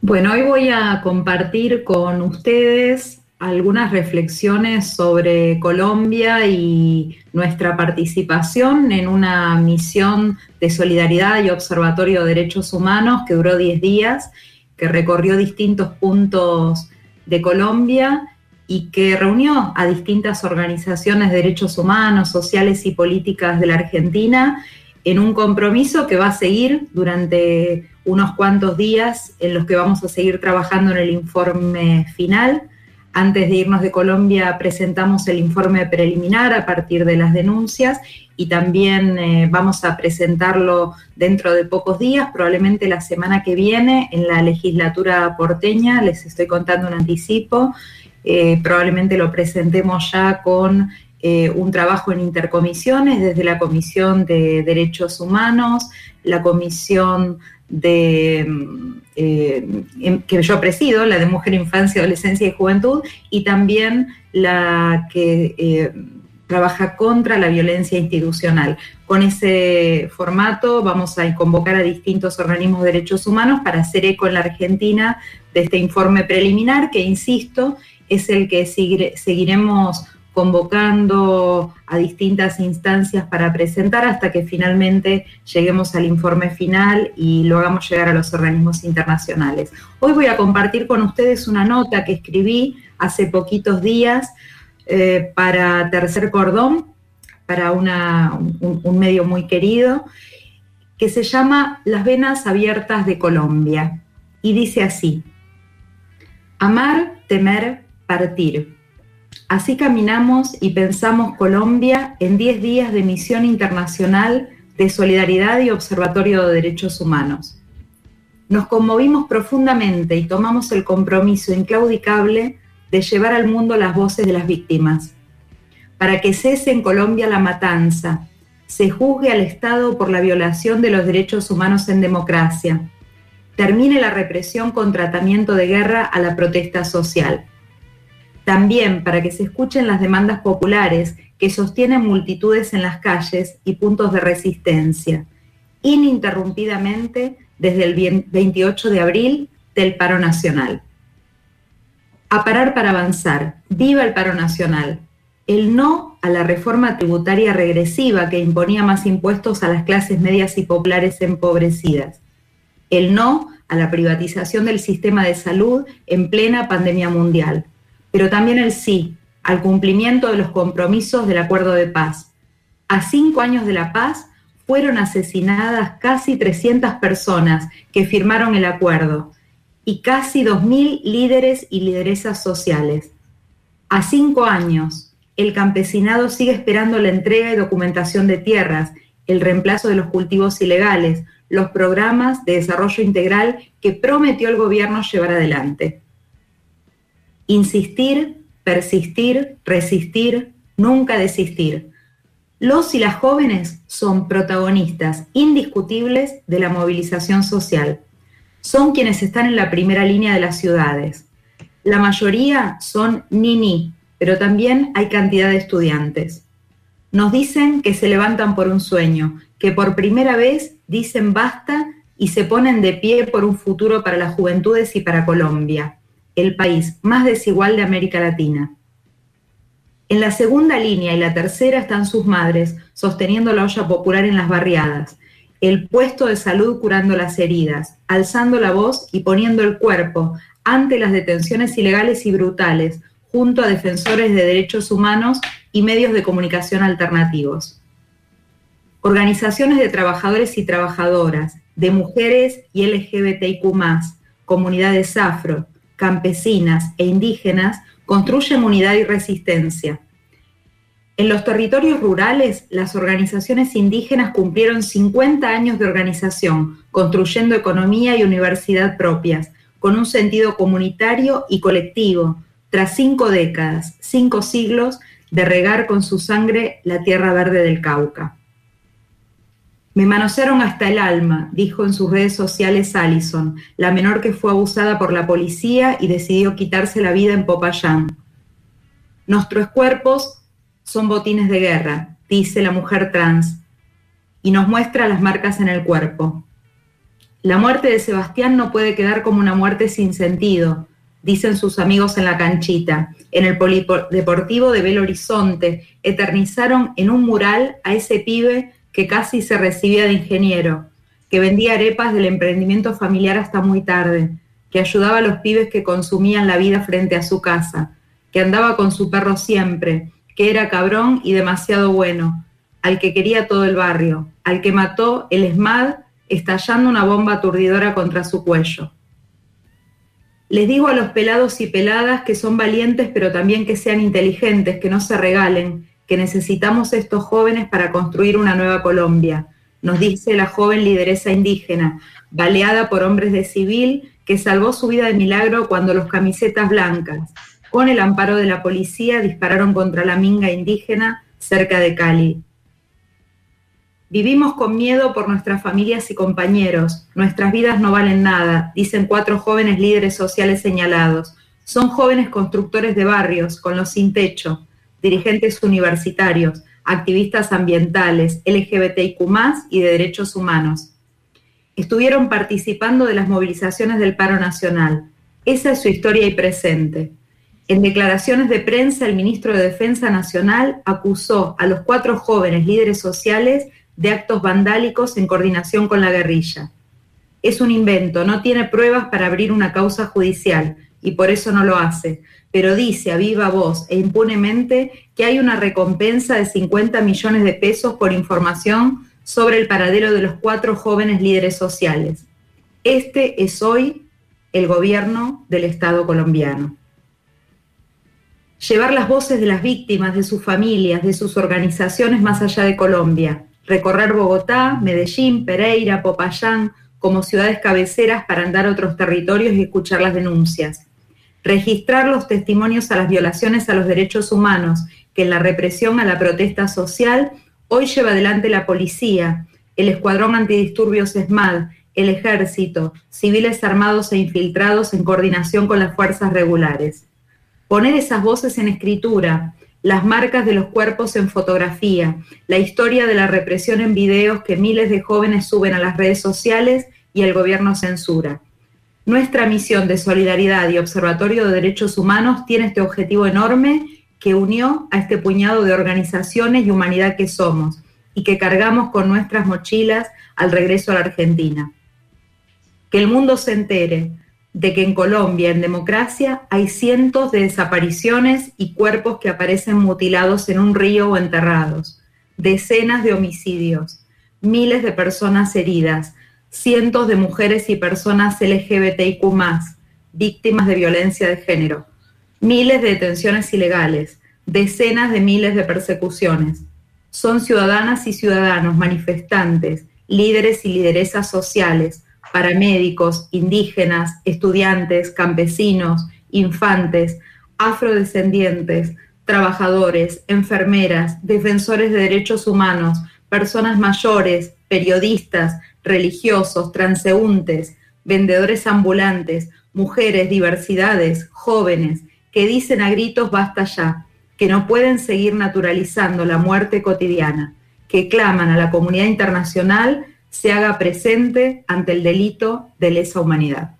Bueno, hoy voy a compartir con ustedes algunas reflexiones sobre Colombia y nuestra participación en una misión de solidaridad y observatorio de derechos humanos que duró 10 días, que recorrió distintos puntos de Colombia y que reunió a distintas organizaciones de derechos humanos, sociales y políticas de la Argentina en un compromiso que va a seguir durante unos cuantos días en los que vamos a seguir trabajando en el informe final. Antes de irnos de Colombia presentamos el informe preliminar a partir de las denuncias y también eh, vamos a presentarlo dentro de pocos días, probablemente la semana que viene en la legislatura porteña, les estoy contando un anticipo, eh, probablemente lo presentemos ya con eh, un trabajo en intercomisiones desde la Comisión de Derechos Humanos, la Comisión de, eh, que yo presido, la de Mujer, Infancia, Adolescencia y Juventud, y también la que eh, trabaja contra la violencia institucional. Con ese formato vamos a convocar a distintos organismos de derechos humanos para hacer eco en la Argentina de este informe preliminar, que, insisto, es el que seguiremos convocando a distintas instancias para presentar hasta que finalmente lleguemos al informe final y lo hagamos llegar a los organismos internacionales. Hoy voy a compartir con ustedes una nota que escribí hace poquitos días eh, para Tercer Cordón, para un medio muy querido, que se llama Las Venas Abiertas de Colombia. Y dice así, amar, temer, partir Así caminamos y pensamos Colombia en 10 días de misión internacional de solidaridad y observatorio de derechos humanos. Nos conmovimos profundamente y tomamos el compromiso inclaudicable de llevar al mundo las voces de las víctimas, para que cese en Colombia la matanza, se juzgue al Estado por la violación de los derechos humanos en democracia, termine la represión con tratamiento de guerra a la protesta social también para que se escuchen las demandas populares que sostienen multitudes en las calles y puntos de resistencia, ininterrumpidamente desde el 28 de abril del paro nacional. A parar para avanzar, viva el paro nacional. El no a la reforma tributaria regresiva que imponía más impuestos a las clases medias y populares empobrecidas. El no a la privatización del sistema de salud en plena pandemia mundial pero también el sí al cumplimiento de los compromisos del acuerdo de paz. A cinco años de la paz fueron asesinadas casi 300 personas que firmaron el acuerdo y casi 2.000 líderes y lideresas sociales. A cinco años, el campesinado sigue esperando la entrega y documentación de tierras, el reemplazo de los cultivos ilegales, los programas de desarrollo integral que prometió el gobierno llevar adelante. Insistir, persistir, resistir, nunca desistir. Los y las jóvenes son protagonistas indiscutibles de la movilización social. Son quienes están en la primera línea de las ciudades. La mayoría son ni-ni, pero también hay cantidad de estudiantes. Nos dicen que se levantan por un sueño, que por primera vez dicen basta y se ponen de pie por un futuro para las juventudes y para Colombia el país más desigual de América Latina. En la segunda línea y la tercera están sus madres, sosteniendo la olla popular en las barriadas, el puesto de salud curando las heridas, alzando la voz y poniendo el cuerpo ante las detenciones ilegales y brutales, junto a defensores de derechos humanos y medios de comunicación alternativos. Organizaciones de trabajadores y trabajadoras, de mujeres y LGBTIQ, comunidades afro, campesinas e indígenas construyen unidad y resistencia. En los territorios rurales, las organizaciones indígenas cumplieron 50 años de organización, construyendo economía y universidad propias, con un sentido comunitario y colectivo, tras cinco décadas, cinco siglos de regar con su sangre la tierra verde del Cauca. Me manosearon hasta el alma, dijo en sus redes sociales Allison, la menor que fue abusada por la policía y decidió quitarse la vida en Popayán. Nuestros cuerpos son botines de guerra, dice la mujer trans, y nos muestra las marcas en el cuerpo. La muerte de Sebastián no puede quedar como una muerte sin sentido, dicen sus amigos en la canchita. En el Polideportivo de Belo Horizonte eternizaron en un mural a ese pibe que casi se recibía de ingeniero, que vendía arepas del emprendimiento familiar hasta muy tarde, que ayudaba a los pibes que consumían la vida frente a su casa, que andaba con su perro siempre, que era cabrón y demasiado bueno, al que quería todo el barrio, al que mató el ESMAD estallando una bomba aturdidora contra su cuello. Les digo a los pelados y peladas que son valientes, pero también que sean inteligentes, que no se regalen, que necesitamos estos jóvenes para construir una nueva Colombia, nos dice la joven lideresa indígena, baleada por hombres de civil, que salvó su vida de milagro cuando los camisetas blancas, con el amparo de la policía, dispararon contra la minga indígena cerca de Cali. Vivimos con miedo por nuestras familias y compañeros. Nuestras vidas no valen nada, dicen cuatro jóvenes líderes sociales señalados. Son jóvenes constructores de barrios, con los sin techo, dirigentes universitarios, activistas ambientales, LGBTIQ y de derechos humanos. Estuvieron participando de las movilizaciones del paro nacional. Esa es su historia y presente. En declaraciones de prensa, el ministro de Defensa Nacional acusó a los cuatro jóvenes líderes sociales de actos vandálicos en coordinación con la guerrilla. Es un invento, no tiene pruebas para abrir una causa judicial y por eso no lo hace, pero dice a viva voz e impunemente que hay una recompensa de 50 millones de pesos por información sobre el paradero de los cuatro jóvenes líderes sociales. Este es hoy el gobierno del Estado colombiano. Llevar las voces de las víctimas, de sus familias, de sus organizaciones más allá de Colombia, recorrer Bogotá, Medellín, Pereira, Popayán como ciudades cabeceras para andar a otros territorios y escuchar las denuncias. Registrar los testimonios a las violaciones a los derechos humanos que en la represión a la protesta social hoy lleva adelante la policía, el Escuadrón Antidisturbios ESMAD, el Ejército, civiles armados e infiltrados en coordinación con las fuerzas regulares. Poner esas voces en escritura, las marcas de los cuerpos en fotografía, la historia de la represión en videos que miles de jóvenes suben a las redes sociales y el gobierno censura. Nuestra misión de solidaridad y Observatorio de Derechos Humanos tiene este objetivo enorme que unió a este puñado de organizaciones y humanidad que somos y que cargamos con nuestras mochilas al regreso a la Argentina. Que el mundo se entere de que en Colombia, en democracia, hay cientos de desapariciones y cuerpos que aparecen mutilados en un río o enterrados, decenas de homicidios, miles de personas heridas, cientos de mujeres y personas LGBTIQ víctimas de violencia de género, miles de detenciones ilegales, decenas de miles de persecuciones. Son ciudadanas y ciudadanos, manifestantes, líderes y lideresas sociales, paramédicos, indígenas, estudiantes, campesinos, infantes, afrodescendientes, trabajadores, enfermeras, defensores de derechos humanos, personas mayores, periodistas, religiosos, transeúntes, vendedores ambulantes, mujeres, diversidades, jóvenes, que dicen a gritos basta ya, que no pueden seguir naturalizando la muerte cotidiana, que claman a la comunidad internacional se haga presente ante el delito de lesa humanidad.